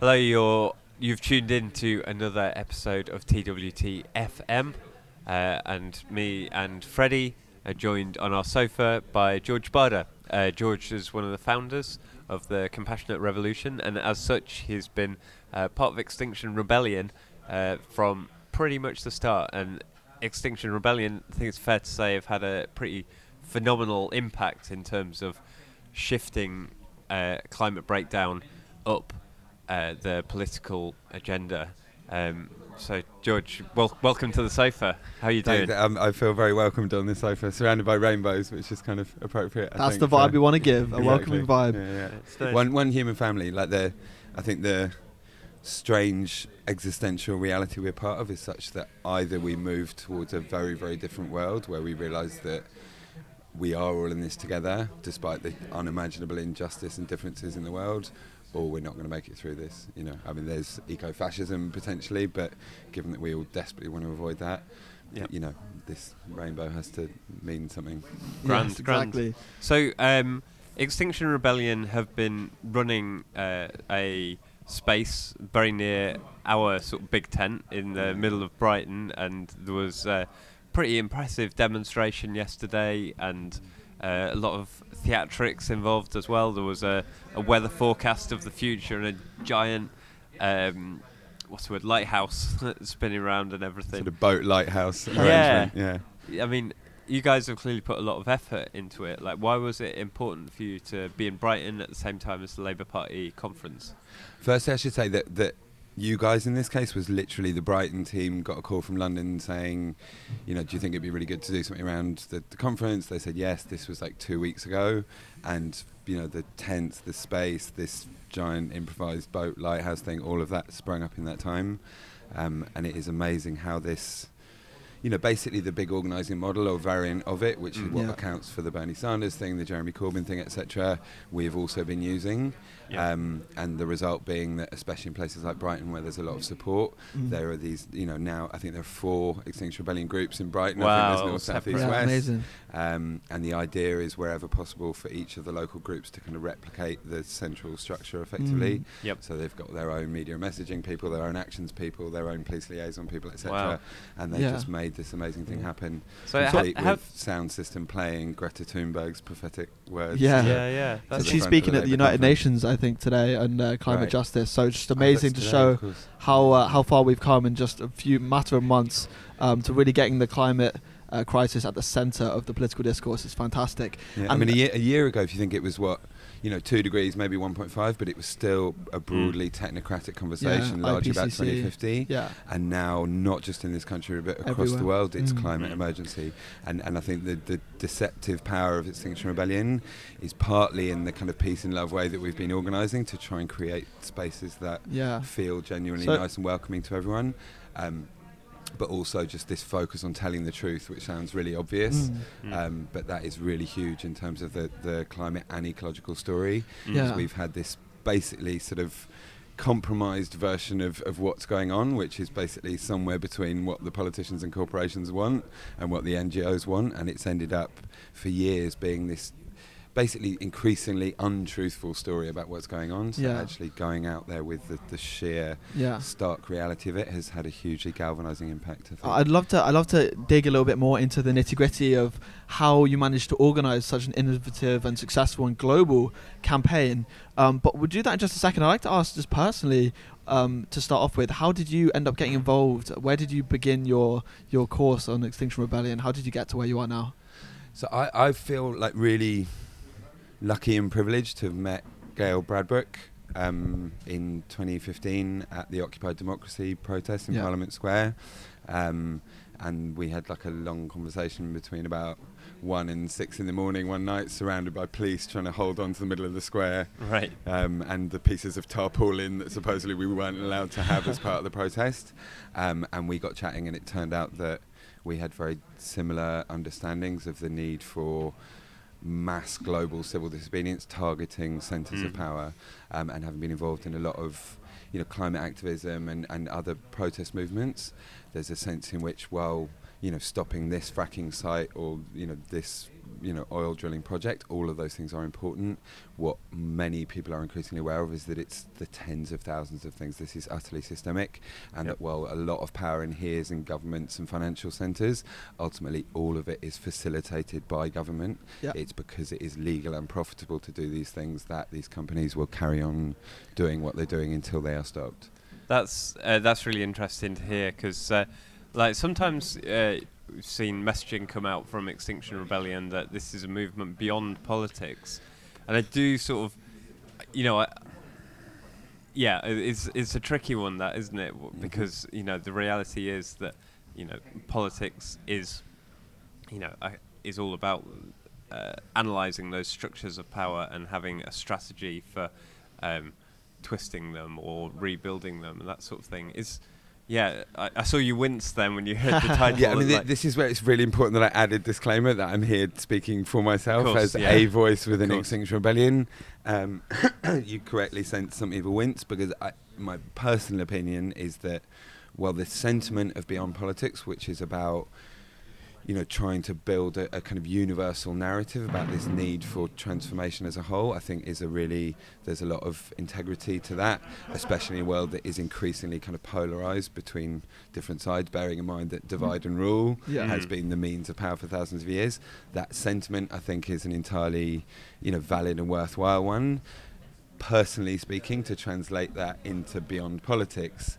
Hello, you're you've tuned in to another episode of TWT FM, uh, and me and Freddie are joined on our sofa by George Barda. Uh, George is one of the founders of the Compassionate Revolution, and as such, he's been uh, part of Extinction Rebellion uh, from pretty much the start. And Extinction Rebellion, I think it's fair to say, have had a pretty phenomenal impact in terms of shifting uh, climate breakdown up uh, the political agenda. Um, so, George, wel- welcome to the sofa. How are you doing? Thanks, um, I feel very welcomed on this sofa, surrounded by rainbows, which is kind of appropriate. I That's think, the vibe for- we want to give, a Exactly. welcoming vibe. Yeah, yeah. One one human family, like the, I think the strange existential reality we're part of is such that either we move towards a very very different world where we realise that we are all in this together, despite the unimaginable injustice and differences in the world, or we're not going to make it through this. You know, I mean, there's eco-fascism potentially, but given that we all desperately want to avoid that, Yeah. you know, this rainbow has to mean something. Grand, yes, grand. exactly. So, um, Extinction Rebellion have been running uh, a space very near our sort of big tent in the middle of Brighton, and there was a pretty impressive demonstration yesterday, and uh, a lot of theatrics involved as well. There was a, a weather forecast of the future and a giant. Um, What's the word? Lighthouse spinning around and everything. Sort of boat lighthouse Yeah. arrangement. Yeah. I mean, you guys have clearly put a lot of effort into it. Like, why was it important for you to be in Brighton at the same time as the Labour Party conference? Firstly, I should say that that you guys in this case was literally the Brighton team got a call from London saying, you know, do you think it'd be really good to do something around the, the conference? They said yes. This was like two weeks ago, and you know the tent, the space, this giant improvised boat lighthouse thing, all of that sprung up in that time, um, and it is amazing how this. You know, basically the big organising model or variant of it, which is Mm. what Yeah. accounts for the Bernie Sanders thing, the Jeremy Corbyn thing, etc. We have also been using, Yeah. um, and the result being that, especially in places like Brighton, where there's a lot of support, Mm. there are these. You know, now I think there are four Extinction Rebellion groups in Brighton. I Wow, think there's north, south, east, Yeah, west. Um, and the idea is wherever possible for each of the local groups to kind of replicate the central structure effectively. Mm. Yep. So they've got their own media messaging people, their own actions people, their own police liaison people, etc. Wow. And they just made this amazing thing happen. So, ha- complete how, with sound system playing Greta Thunberg's prophetic words. Yeah. yeah, yeah, that's She's speaking at the United conference. Nations, I think, today on uh, climate Right. justice. So it's just Oh, amazing that's to today, show how uh, how far we've come in just a few matter of months um, to really getting the climate uh, crisis at the centre of the political discourse. is fantastic. Yeah, I mean, a year, a year ago, if you think it was what, you know, two degrees, maybe 1.5, but it was still a broadly technocratic conversation, largely about 2050. Yeah. And now, not just in this country, but across Everywhere. the world, it's Mm. climate Mm. emergency. And, and I think the, the deceptive power of Extinction Rebellion is partly in the kind of peace and love way that we've been organising to try and create spaces that Yeah. feel genuinely So- nice and welcoming to everyone. Um, but also just this focus on telling the truth, which sounds really obvious. Mm. Mm. Um, but that is really huge in terms of the, the climate and ecological story. Mm. Yeah. We've had this basically sort of compromised version of, of what's going on, which is basically somewhere between what the politicians and corporations want and what the NGOs want. And it's ended up for years being this basically increasingly untruthful story about what's going on. So Yeah. actually going out there with the, the sheer Yeah. stark reality of it has had a hugely galvanizing impact. I think. I'd love to. I'd love to dig a little bit more into the nitty gritty of how you managed to organise such an innovative and successful and global campaign. Um, but we'll do that in just a second. I'd like to ask, just personally, um, to start off with, how did you end up getting involved? Where did you begin your your course on Extinction Rebellion? How did you get to where you are now? So I, I feel like really lucky and privileged to have met Gail Bradbrook um, in 2015 at the Occupy Democracy protest in Yeah. Parliament Square. Um, and we had like a long conversation between about one and six in the morning one night, surrounded by police trying to hold on to the middle of the square Right. um, and the pieces of tarpaulin that supposedly we weren't allowed to have as part of the protest. Um, and we got chatting, and it turned out that we had very similar understandings of the need for mass global civil disobedience targeting centres of Mm. power, um, and having been involved in a lot of you know climate activism and, and other protest movements, there's a sense in which, well, you know, stopping this fracking site or you know this you know oil drilling project. All of those things are important. What many people are increasingly aware of is that it's the tens of thousands of things. This is utterly systemic, and Yep. that while a lot of power in here is in governments and financial centres, ultimately all of it is facilitated by government. Yeah. It's because it is legal and profitable to do these things that these companies will carry on doing what they're doing until they are stopped. That's uh, that's really interesting to hear because, uh, like, sometimes uh, we've seen messaging come out from Extinction Rebellion that this is a movement beyond politics, and I do sort of, you know, I, yeah, it's it's a tricky one that isn't it? Mhm. Because you know the reality is that you know politics is, you know, is all about uh, analyzing those structures of power and having a strategy for um, twisting them or rebuilding them and that sort of thing. Is yeah, I, I saw you wince then when you heard the title. Yeah, I mean, thi- like- this is where it's really important that I added disclaimer that I'm here speaking for myself Course, as yeah. a voice within. Extinction Rebellion. Um, you correctly sent some evil wince because I, my personal opinion is that, well, the sentiment of Beyond Politics, which is about you know, trying to build a, a kind of universal narrative about this need for transformation as a whole, I think is a really, there's a lot of integrity to that, especially in a world that is increasingly kind of polarized between different sides, bearing in mind that divide and rule Yeah. has Mm. been the means of power for thousands of years. That sentiment, I think, is an entirely, you know, valid and worthwhile one. Personally speaking, to translate that into beyond politics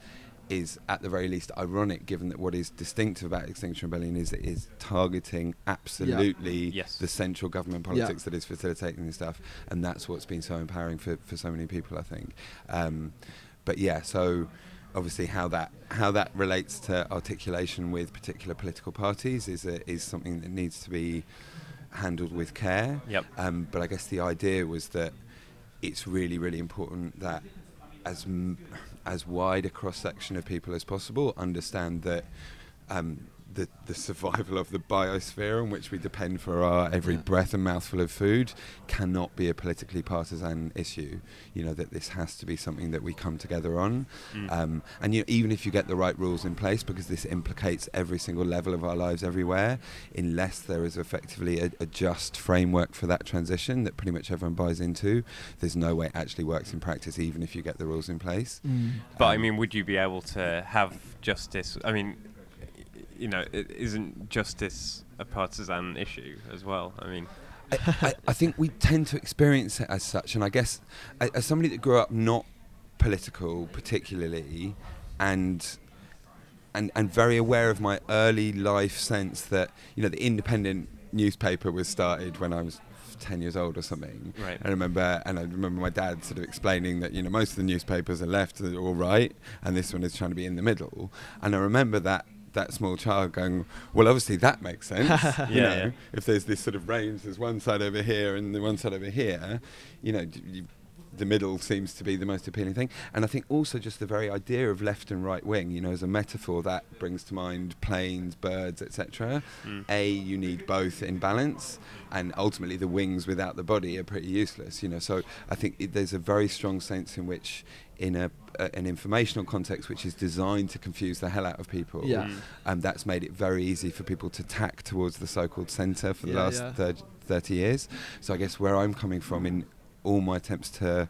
is at the very least ironic given that what is distinctive about Extinction Rebellion is it is targeting absolutely Yes. the central government Yeah. politics that is facilitating this stuff and that's what's been so empowering for, for so many people I think um, but yeah so obviously how that how that relates to articulation with particular political parties is a, is something that needs to be handled with care Yep. um, but I guess the idea was that it's really, really important that as m- as wide a cross section of people as possible understand that um, the the survival of the biosphere on which we depend for our every Yeah. breath and mouthful of food cannot be a politically partisan issue. You know that this has to be something that we come together on. Mm. Um, and you know, even if you get the right rules in place, because this implicates every single level of our lives everywhere, unless there is effectively a, a just framework for that transition that pretty much everyone buys into, there's no way it actually works in practice, even if you get the rules in place. Mm. But I Um, mean, would you be able to have justice? I mean, y- you know, is isn't justice a partisan issue as well? I mean, I, I, I think we tend to experience it as such, and I guess as somebody that grew up not political particularly, and and and very aware of my early life sense that you know the independent newspaper was started when I was 10 years old or something Right. I remember and I remember my dad sort of explaining that you know most of the newspapers are left or all right and this one is trying to be in the middle and I remember that that small child going well obviously that makes sense you know yeah. if there's this sort of range there's one side over here and the one side over here you know d- you, the middle seems to be the most appealing thing and I think also just the very idea of left and right wing you know as a metaphor that brings to mind planes birds etc Mm. a you need both in balance and ultimately the wings without the body are pretty useless you know so i think it, there's a very strong sense in which in a, a an informational context which is designed to confuse the hell out of people Yeah. Mm. um, that's made it very easy for people to tack towards the so-called centre for the Yeah, last yeah. thir- 30 years so i guess where i'm coming from in all my attempts to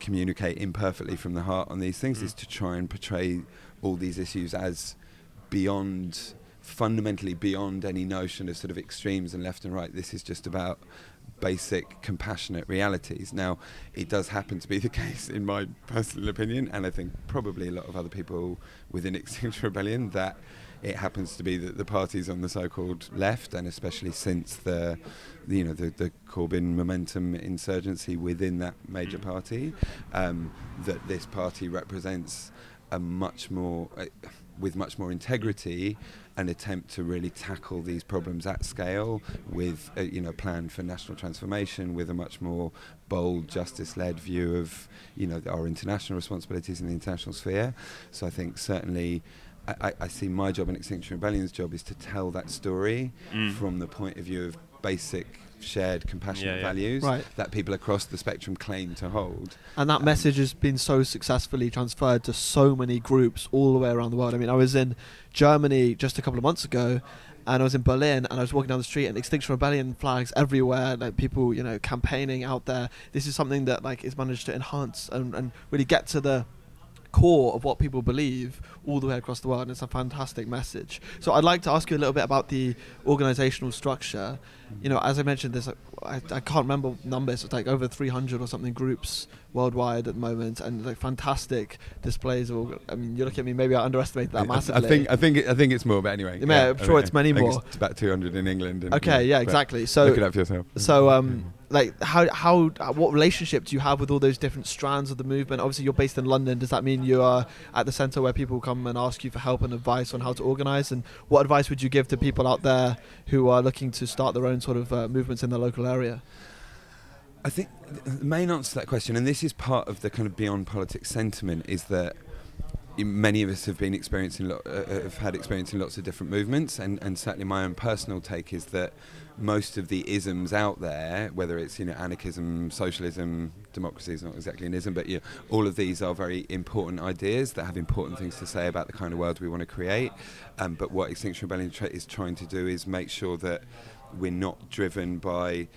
communicate imperfectly from the heart on these things Mm. is to try and portray all these issues as beyond fundamentally beyond any notion of sort of extremes and left and right this is just about basic compassionate realities now it does happen to be the case in my personal opinion and i think probably a lot of other people within extinction rebellion that it happens to be that the parties on the so-called left and especially since the you know the, the Corbyn momentum insurgency within that major Mm. party um, that this party represents a much more uh, with much more integrity an attempt to really tackle these problems at scale with a you know plan for national transformation with a much more bold justice led view of you know our international responsibilities in the international sphere so I think certainly I, I- I see my job and Extinction Rebellion's job is to tell that story Mm. from the point of view of basic shared compassionate Yeah, yeah. values Right. that people across the spectrum claim to hold. And that Um, message has been so successfully transferred to so many groups all the way around the world. I mean, I was in Germany just a couple of months ago, and I was in Berlin and I was walking down the street and Extinction Rebellion flags everywhere, like people, you know, campaigning out there. This is something that like is managed to enhance and, and really get to the core of what people believe all the way across the world and it's a fantastic message so i'd like to ask you a little bit about the organizational structure mm-hmm. you know as i mentioned there's like, I, I can't remember numbers it's like over 300 or something groups worldwide at the moment and like fantastic displays of i mean you look at me maybe i underestimated that I- massively I think I think I think it's more, but anyway. Yeah, I'm I sure mean, it's many more. It's about 200 in England. And, okay yeah but exactly so look it up for yourself. So, mm-hmm. um, mm-hmm. Like, how how uh, what relationship do you have with all those different strands of the movement? Obviously, you're based in London. Does that mean you are at the centre where people come and ask you for help and advice on how to organise? And what advice would you give to people out there who are looking to start their own sort of uh, movements in their local area? I think the main answer to that question, and this is part of the kind of beyond politics sentiment, is that many of us have been experiencing, lo- uh, uh, have had experience in lots of different movements, and, and certainly my own personal take is that most of the isms out there, whether it's you know anarchism, socialism, democracy is not exactly an ism, but you know, all of these are very important ideas that have important things to say about the kind of world we want to create. Um, but what Extinction Rebellion tra- is trying to do is make sure that we're not driven by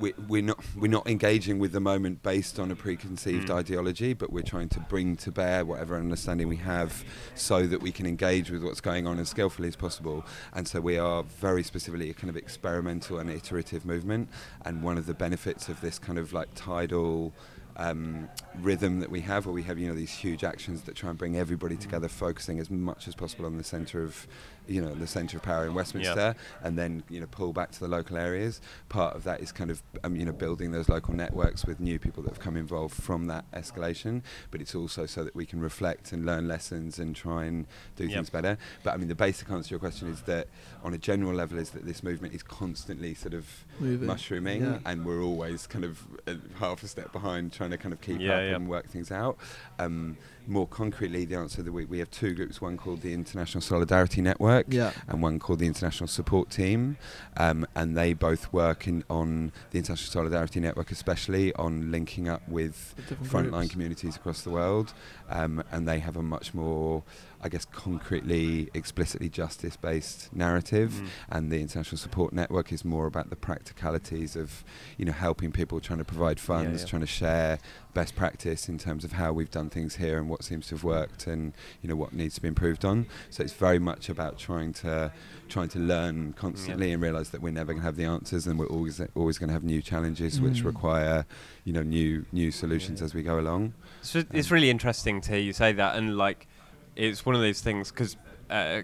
we, we're not we're not engaging with the moment based on a preconceived Mm. ideology, but we're trying to bring to bear whatever understanding we have, so that we can engage with what's going on as skillfully as possible. And so we are very specifically a kind of experimental and iterative movement. And one of the benefits of this kind of like tidal um, rhythm that we have, where we have you know these huge actions that try and bring everybody together, focusing as much as possible on the centre of you know the centre of power in Westminster, and then you know pull back to the local areas. Part of that is kind of um, you know building those local networks with new people that have come involved from that escalation. But it's also so that we can reflect and learn lessons and try and do Yep. things better. But I mean the basic answer to your question is that on a general level is that this movement is constantly sort of Moving. mushrooming, Yeah. and we're always kind of uh, half a step behind, trying to kind of keep Yeah, up yeah. and work things out. Um, more concretely, the answer that we, we have two groups: one called the International Solidarity Network, Yeah. and one called the International Support Team, um, and they both work in, on the International Solidarity Network, especially on linking up with frontline groups. communities across the world, um, and they have a much more, I guess, concretely, explicitly justice-based narrative. Mm. And the International Support Network is more about the practicalities of, you know, helping people, trying to provide funds, yeah. trying to share best practice in terms of how we've done things here and what seems to have worked, and you know what needs to be improved on. So it's very much about trying to trying to learn constantly and realize that we're never going to have the answers, and we're always always going to have new challenges which Mm. require, you know, new new solutions as we go along. So it's Um, really interesting to hear you say that, and like, it's one of those things because, uh,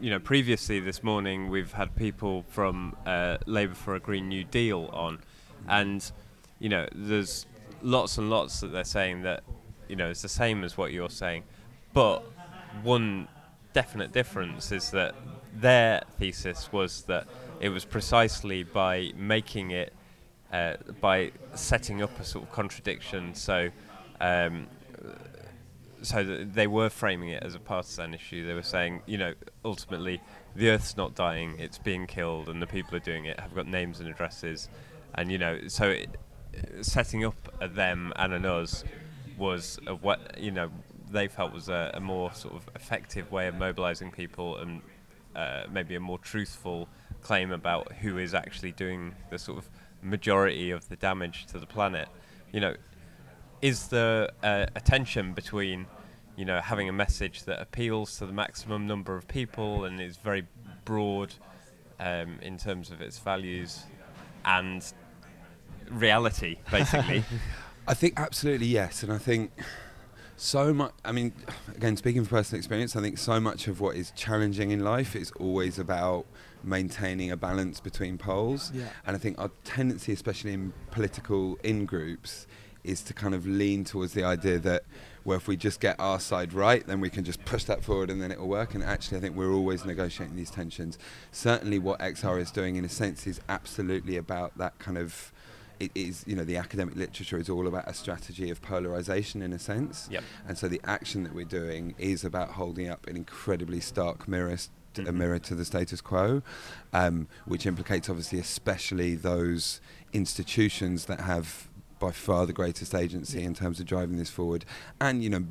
you know, previously this morning we've had people from uh, Labour for a Green New Deal on, and you know, there's lots and lots that they're saying that, you know, it's the same as what you're saying, but one definite difference is that their thesis was that it was precisely by making it uh, by setting up a sort of contradiction. So, um, so they were framing it as a partisan issue. They were saying, you know, ultimately the Earth's not dying; it's being killed, and the people are doing it have got names and addresses, and you know, so it, setting up a them and an us was what you know they felt was a, a more sort of effective way of mobilizing people and uh, maybe a more truthful claim about who is actually doing the sort of majority of the damage to the planet. You know, is there uh, a tension between, you know, having a message that appeals to the maximum number of people and is very broad um, in terms of its values, and reality, basically? I think absolutely yes, and I think so much. I mean, again, speaking from personal experience, I think so much of what is challenging in life is always about maintaining a balance between poles. Yeah. And I think our tendency, especially in political in groups, is to kind of lean towards the idea that, well, if we just get our side right, then we can just push that forward and then it will work. And actually, I think we're always negotiating these tensions. Certainly, what XR is doing, in a sense, is absolutely about that kind of. It is, you know, the academic literature is all about a strategy of polarization in a sense. Yep. And so the action that we're doing is about holding up an incredibly stark mirror, st- a mirror to the status quo, um, which implicates obviously especially those institutions that have by far the greatest agency in terms of driving this forward, and you know.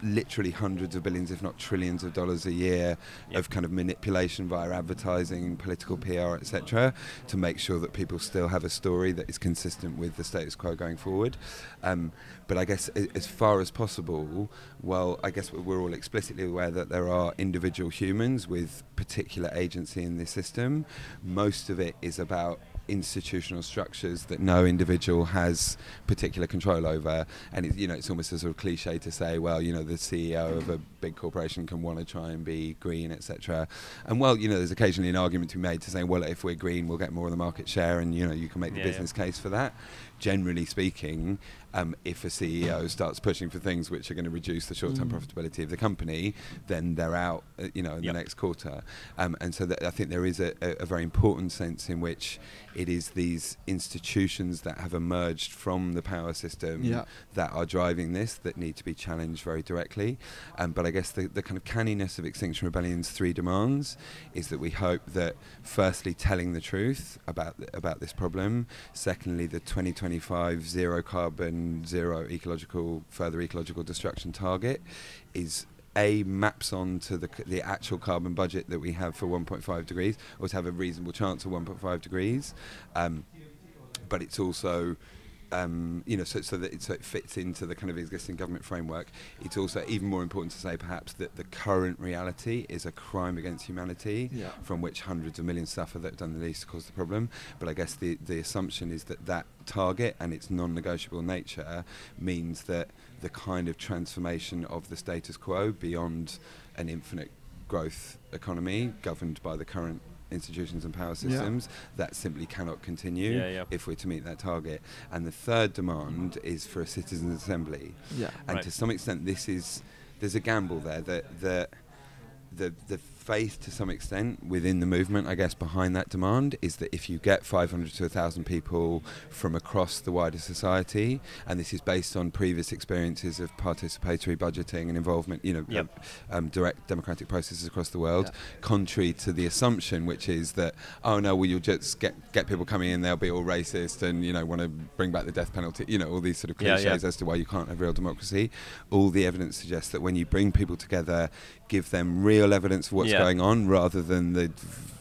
literally hundreds of billions, if not trillions of dollars a year Yep. of kind of manipulation via advertising, political PR, etc., to make sure that people still have a story that is consistent with the status quo going forward. Um, but I guess as far as possible, well, I guess we're all explicitly aware that there are individual humans with particular agency in this system. Most of it is about institutional structures that no individual has particular control over. And it, you know it's almost a sort of cliche to say well you know the CEO of a big corporation can want to try and be green etc and well you know there's occasionally an argument to be made to say well if we're green we'll get more of the market share and you know you can make the Yeah, yeah. business case for that. Generally speaking um, if a CEO starts pushing for things which are going to reduce the short-term Mm. profitability of the company, then they're out, uh, you know, in Yep. the next quarter. Um, and so that I think there is a, a, very important sense in which it is these institutions that have emerged from the power system Yeah. that are driving this that need to be challenged very directly. Um, but I guess the, the kind of canniness of Extinction Rebellion's three demands is that we hope that, firstly, telling the truth about th- about this problem. Secondly, the 2025 zero carbon, zero ecological, further ecological destruction target is. A maps on to the, the actual carbon budget that we have for 1.5 degrees, or to have a reasonable chance of 1.5 degrees. Um, but it's also um, you know so, so that it, so it fits into the kind of existing government framework. It's also even more important to say perhaps that the current reality is a crime against humanity Yeah. from which hundreds of millions suffer that have done the least to cause the problem. But I guess the, the assumption is that that target and its non-negotiable nature means that the kind of transformation of the status quo beyond an infinite growth economy governed by the current institutions and power Yeah. systems that simply cannot continue Yeah, yeah. if we're to meet that target. And the third demand is for a citizens' assembly. Yeah. And Right. to some extent, this is there's a gamble there that that the the faith to some extent within the movement, I guess, behind that demand is that if you get 500 to 1,000 people from across the wider society, and this is based on previous experiences of participatory budgeting and involvement, you know, Yep. um, direct democratic processes across the world, Yeah. contrary to the assumption, which is that oh no, well you'll just get get people coming in, they'll be all racist and you know want to bring back the death penalty, you know, all these sort of Yeah, cliches yeah. as to why you can't have real democracy. All the evidence suggests that when you bring people together, give them real evidence of what's Yeah. going on, rather than the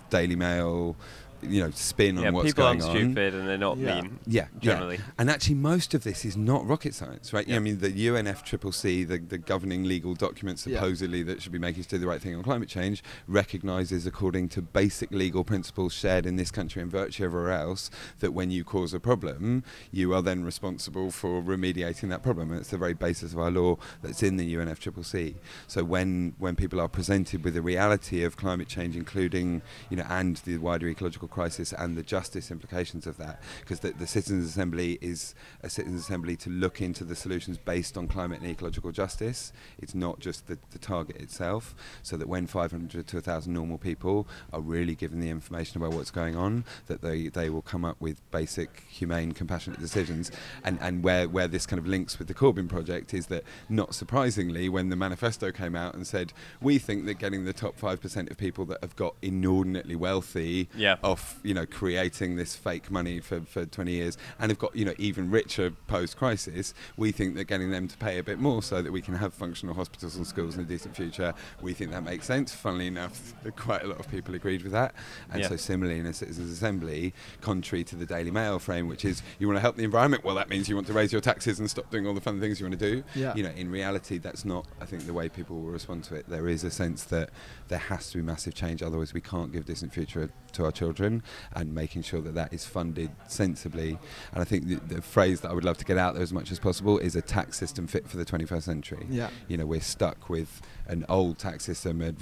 Daily Mail, you know, spin yeah, on what's people going aren't on. stupid and they're not Yeah. mean. Yeah, Generally. yeah. And actually, most of this is not rocket science, right? Yeah. I mean, the UNFCCC, the, the governing legal document Yeah. supposedly that should be making us do the right thing on climate change, recognises, according to basic legal principles shared in this country and virtually everywhere else, that when you cause a problem, you are then responsible for remediating that problem. And it's the very basis of our law that's in the UNFCCC. So when when people are presented with the reality of climate change, including you know, and the wider ecological crisis and the justice implications of that, because the, the Citizens Assembly is a Citizens Assembly to look into the solutions based on climate and ecological justice. It's not just the, the target itself. So that when 500 to 1,000 normal people are really given the information about what's going on, that they, they will come up with basic, humane, compassionate decisions. And, and where, where this kind of links with the Corbyn project is that, not surprisingly, when the manifesto came out and said, we think that getting the top 5% of people that have got inordinately wealthy Yeah. Off, you know, creating this fake money for, for 20 years and have got, you know, even richer post-crisis, we think that getting them to pay a bit more so that we can have functional hospitals and schools in a decent future, we think that makes sense. Funnily enough, quite a lot of people agreed with that. And Yeah. so similarly in a Citizens' Assembly, contrary to the Daily Mail frame, which is you want to help the environment, well, that means you want to raise your taxes and stop doing all the fun things you want to do. Yeah. You know, in reality, that's not, I think, the way people will respond to it. There is a sense that there has to be massive change, otherwise we can't give decent future to our children, and making sure that that is funded sensibly. And I think the, the phrase that I would love to get out there as much as possible is a tax system fit for the 21st century. Yeah. You know, we're stuck with an old tax system, a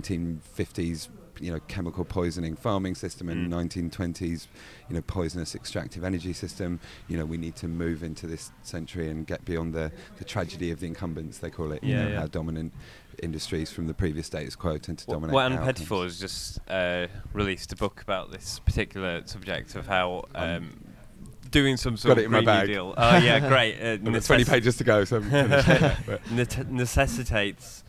1950s you know chemical poisoning farming system and Mm. 1920s you know poisonous extractive energy system you know we need to move into this century and get beyond the, the tragedy of the incumbents they call it you Yeah, know yeah. how dominant industries from the previous status quo tend to dominate well, Ann. Pettifor has just uh, released a book about this particular subject of how um, doing some sort of Green New. Deal. Oh yeah, great. Uh, 20 pages to go so I'm finished yet, but- net- necessitates,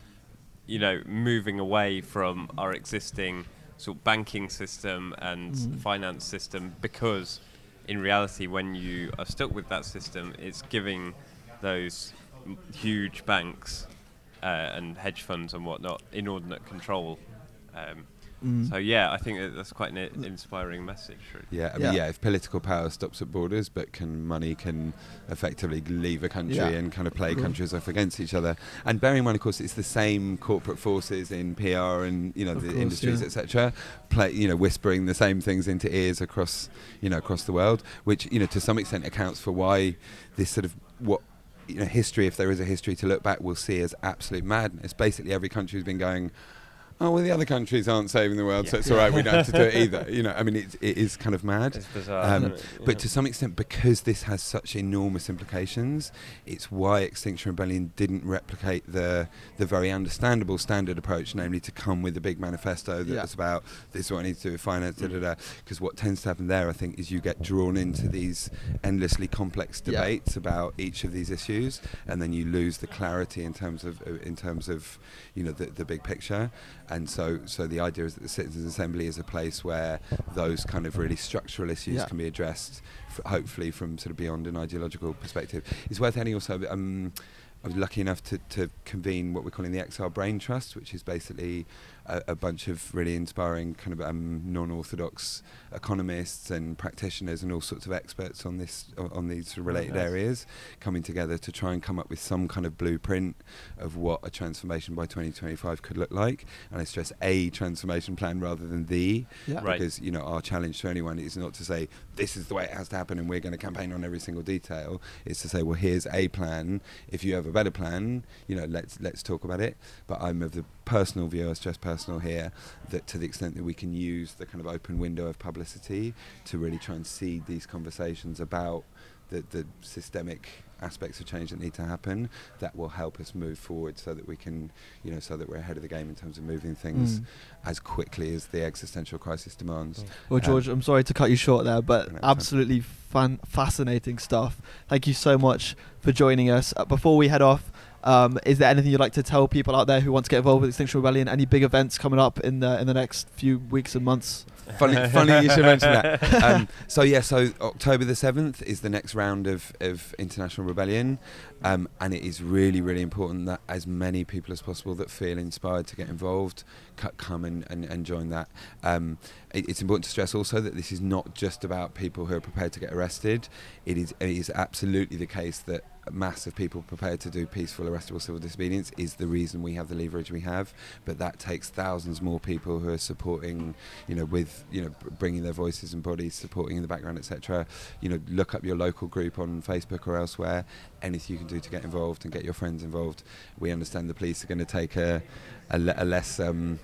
you know, moving away from our existing sort of banking system and Mhm. finance system because, in reality, when you are stuck with that system, it's giving those huge banks uh, and hedge funds and whatnot, inordinate control. Um, Mm. So yeah, I think that that's quite an i- inspiring message. Really. Yeah, I Yeah. mean, yeah. If political power stops at borders, but can money can effectively leave a country Yeah. and kind of play Cool. countries off against each other. And bearing in mind, of course, it's the same corporate forces in PR and you know Of the course, industries, yeah. etc. Play, you know, whispering the same things into ears across you know across the world, which you know to some extent accounts for why this sort of what. You know, history, if there is a history to look back, we'll see as absolute madness. Basically, every country has been going, oh well the other countries aren't saving the world so it's all right we don't have to do it either you know i mean it, it is kind of mad It's bizarre. Um, it? but Yeah. to some extent because this has such enormous implications it's why extinction rebellion didn't replicate the the very understandable standard approach namely to come with a big manifesto that Yeah. was about this is what i need to do with finance da, da, Mm. da. because what tends to happen there i think is you get drawn into these endlessly complex Yeah. debates about each of these issues and then you lose the clarity in terms of uh, in terms of you know the, the big picture and so so the idea is that the citizens assembly is a place where those kind of really structural issues Yeah. can be addressed f- hopefully from sort of beyond an ideological perspective it's worth adding also um, I was lucky enough to, to convene what we're calling the XR Brain Trust, which is basically a, a bunch of really inspiring kind of um, non-orthodox economists and practitioners and all sorts of experts on this on these related nice. areas coming together to try and come up with some kind of blueprint of what a transformation by 2025 could look like. And I stress a transformation plan rather than the, Yeah. Right. because you know our challenge to anyone is not to say this is the way it has to happen and we're going to campaign on every single detail. It's to say, well, here's a plan. If you have a better plan, you know, let's let's talk about it. But I'm of the personal view, I stress personal here, that to the extent that we can use the kind of open window of publicity to really try and seed these conversations about the, the systemic aspects of change that need to happen that will help us move forward so that we can you know so that we're ahead of the game in terms of moving things Mm. as quickly as the existential crisis demands Well, Um, George, I'm sorry to cut you short there, but it's absolutely fascinating stuff. Thank you so much for joining us. Uh, before we head off, um, is there anything you'd like to tell people out there who want to get involved with Extinction Rebellion? Any big events coming up in the in the next few weeks and months? Funny, funny you should mention that. Um, so yeah, so October the seventh is the next round of, of International Rebellion, um, and it is really, really important that as many people as possible that feel inspired to get involved c- come and, and, and join that. Um, it, it's important to stress also that this is not just about people who are prepared to get arrested. It is it is absolutely the case that mass of people prepared to do peaceful, arrestable civil disobedience is the reason we have the leverage we have. But that takes thousands more people who are supporting, you know, with you know bringing their voices and bodies, supporting in the background, etc. You know, look up your local group on Facebook or elsewhere. Anything you can do to get involved and get your friends involved. We understand the police are going to take a a, le- a less um,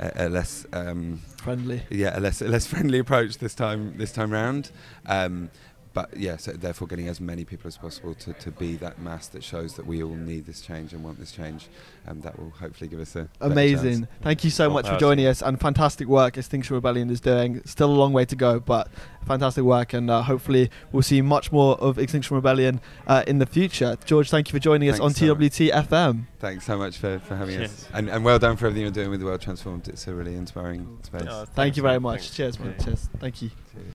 a, a less um, Friendly. yeah, a less a less friendly approach this time this time round. Um, but yeah, so therefore getting as many people as possible to, to be that mass that shows that we all need this change and want this change, and that will hopefully give us a Amazing. Thank you so Well, much for awesome. joining us and fantastic work Extinction Rebellion is doing. Still a long way to go, but fantastic work, and uh, hopefully we'll see much more of Extinction Rebellion uh, in the future. George, thank you for joining us Thanks on so much. TWT FM. Thanks so much for, for having us, and, and well done for everything you're doing with the World Transformed. It's a really inspiring space. Oh, Thank you very much. Thanks. Cheers, man. Yeah. Cheers. Thank you. Cheers.